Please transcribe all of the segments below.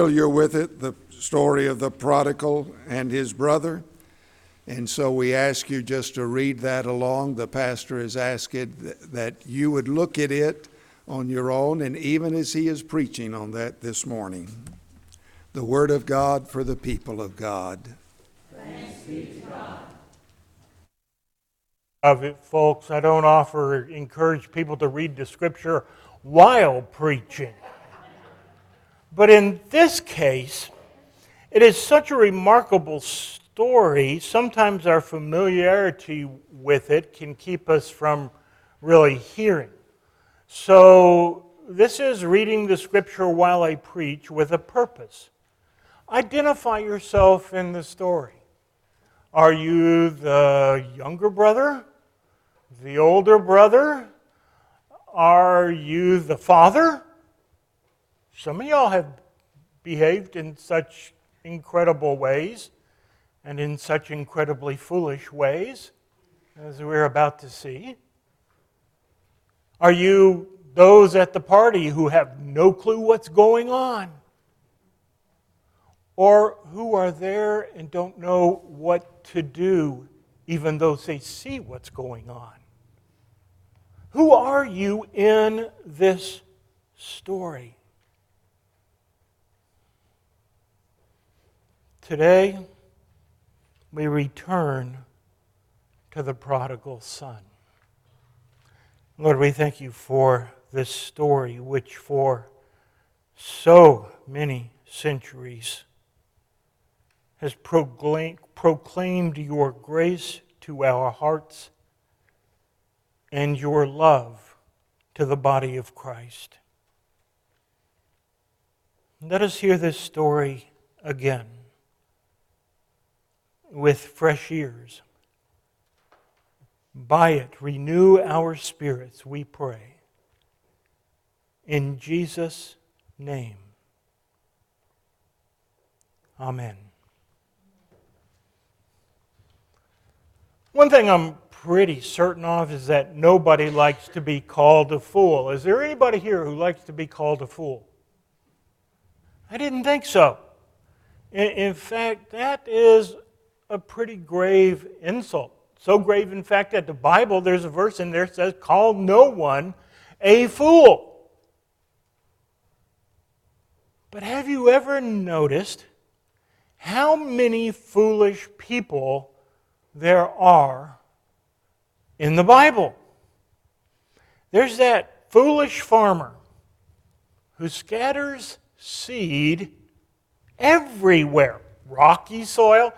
familiar with it, the story of the prodigal and his brother. And so we ask you just to read that along. The pastor has asked that you would look at it on your own, and even as he is preaching on that this morning. The Word of God for the people of God. Thanks be to God. Of it, folks, I don't offer encourage people to read the Scripture while preaching. But in this case, it is such a remarkable story. Sometimes our familiarity with it can keep us from really hearing. So, this is reading the scripture while I preach with a purpose. Identify yourself in the story. Are you the younger brother? The older brother? Are you the father? Some of y'all have behaved in such incredible ways and in such incredibly foolish ways, as we're about to see. Are you those at the party who have no clue what's going on? Or who are there and don't know what to do, even though they see what's going on? Who are you in this story? Today, we return to the prodigal son. Lord, we thank you for this story, which for so many centuries has proclaimed your grace to our hearts and your love to the body of Christ. Let us hear this story again with fresh ears. By it, renew our spirits, we pray. In Jesus' name. Amen. One thing I'm pretty certain of is that nobody likes to be called a fool. Is there anybody here who likes to be called a fool? I didn't think so. In fact, that is a pretty grave insult. So grave, in fact, that the Bible, there's a verse in there that says, Call no one a fool. But have you ever noticed how many foolish people there are in the Bible? There's that foolish farmer who scatters seed everywhere rocky soil,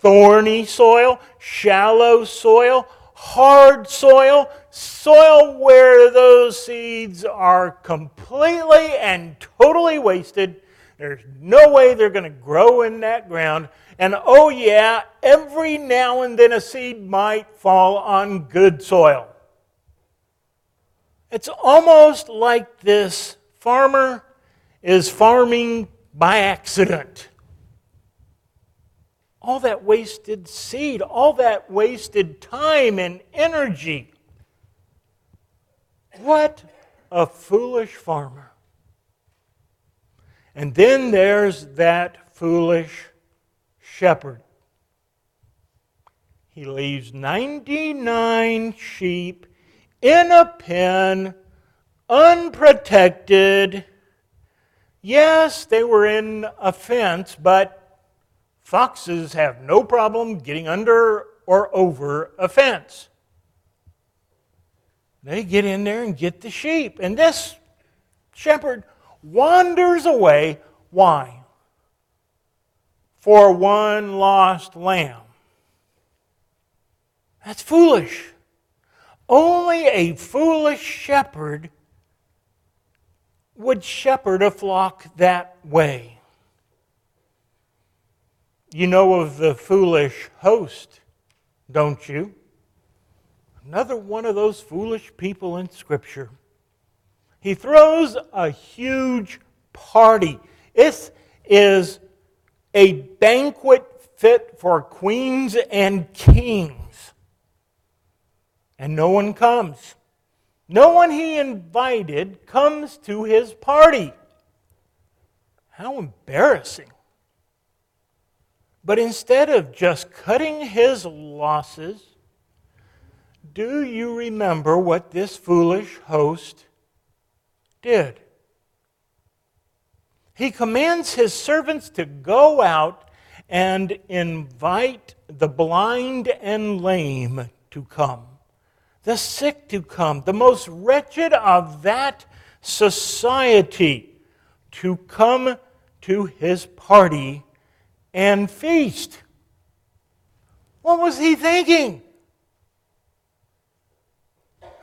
thorny soil, shallow soil, hard soil, soil where those seeds are completely and totally wasted. There's no way they're going to grow in that ground. And oh, yeah, every now and then a seed might fall on good soil. It's almost like this farmer is farming by accident all that wasted seed, all that wasted time and energy. What a foolish farmer. And then there's that foolish shepherd. He leaves 99 sheep in a pen, unprotected. Yes, they were in a fence, but Foxes have no problem getting under or over a fence. They get in there and get the sheep. And this shepherd wanders away. Why? For one lost lamb. That's foolish. Only a foolish shepherd would shepherd a flock that way. You know of the foolish host, don't you? Another one of those foolish people in Scripture. He throws a huge party. This is a banquet fit for queens and kings. And no one comes. No one he invited comes to his party. How embarrassing. But instead of just cutting his losses, do you remember what this foolish host did? He commands his servants to go out and invite the blind and lame to come, the sick to come, the most wretched of that society to come to his party and feast. What was he thinking?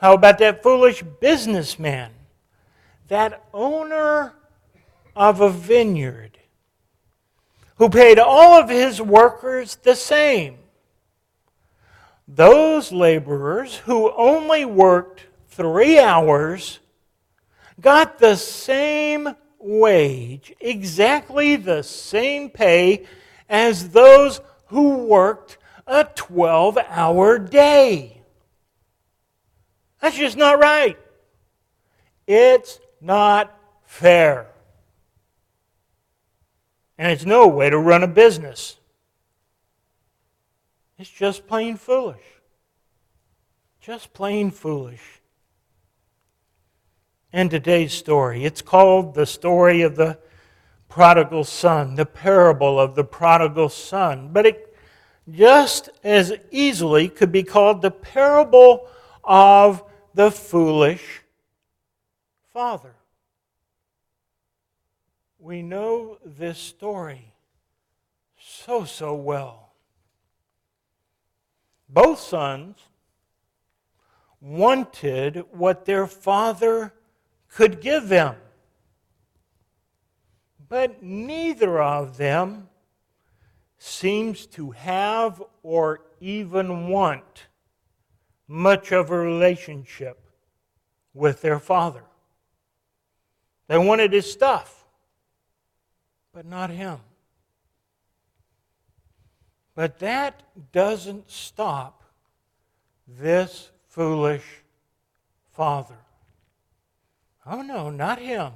How about that foolish businessman, that owner of a vineyard, who paid all of his workers the same? Those laborers who only worked three hours got the same wage, exactly the same pay as those who worked a 12 hour day. That's just not right. It's not fair. And it's no way to run a business. It's just plain foolish. Just plain foolish. And today's story, it's called the story of the prodigal son, the parable of the prodigal son. But it just as easily could be called the parable of the foolish father. We know this story so, so well. Both sons wanted what their father could give them. But neither of them seems to have or even want much of a relationship with their father. They wanted his stuff, but not him. But that doesn't stop this foolish father. Oh, no, not him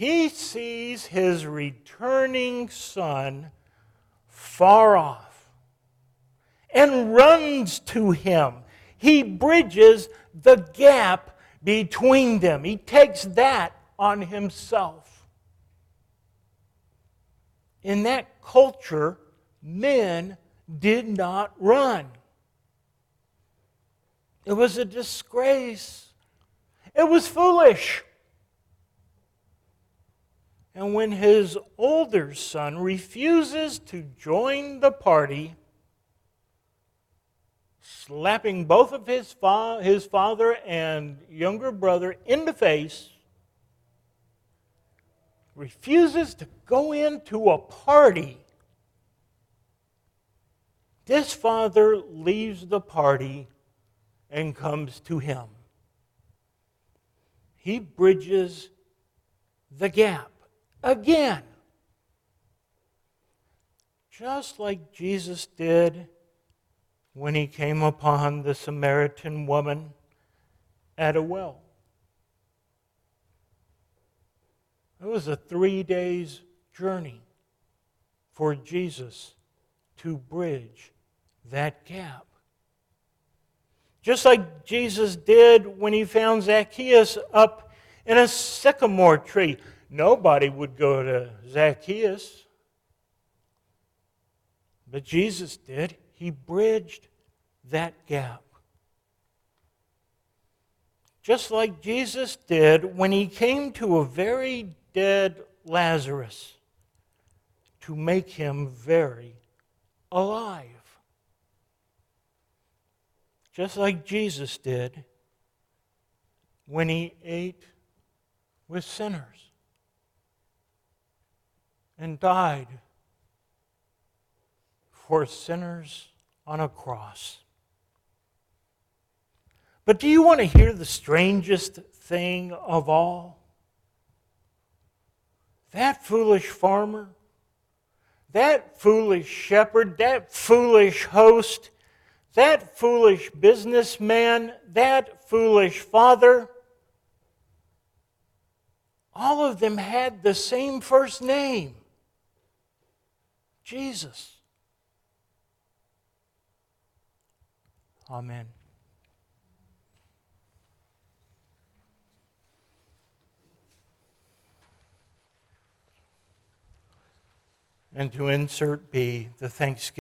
he sees his returning son far off and runs to him. He bridges the gap between them, he takes that on himself. In that culture, men did not run. It was a disgrace. It was foolish. And when his older son refuses to join the party, slapping both of his, fa- his father and younger brother in the face, refuses to go into a party, this father leaves the party and comes to him. He bridges the gap again. Just like Jesus did when he came upon the Samaritan woman at a well. It was a three days journey for Jesus to bridge that gap. Just like Jesus did when he found Zacchaeus up in a sycamore tree nobody would go to Zacchaeus. But Jesus did. He bridged that gap. Just like Jesus did when he came to a very dead Lazarus to make him very alive. Just like Jesus did when he ate with sinners and died for sinners on a cross. But do you want to hear the strangest thing of all? That foolish farmer, that foolish shepherd, that foolish host, that foolish businessman, that foolish father all of them had the same first name Jesus. Amen. And to insert B, the Thanksgiving.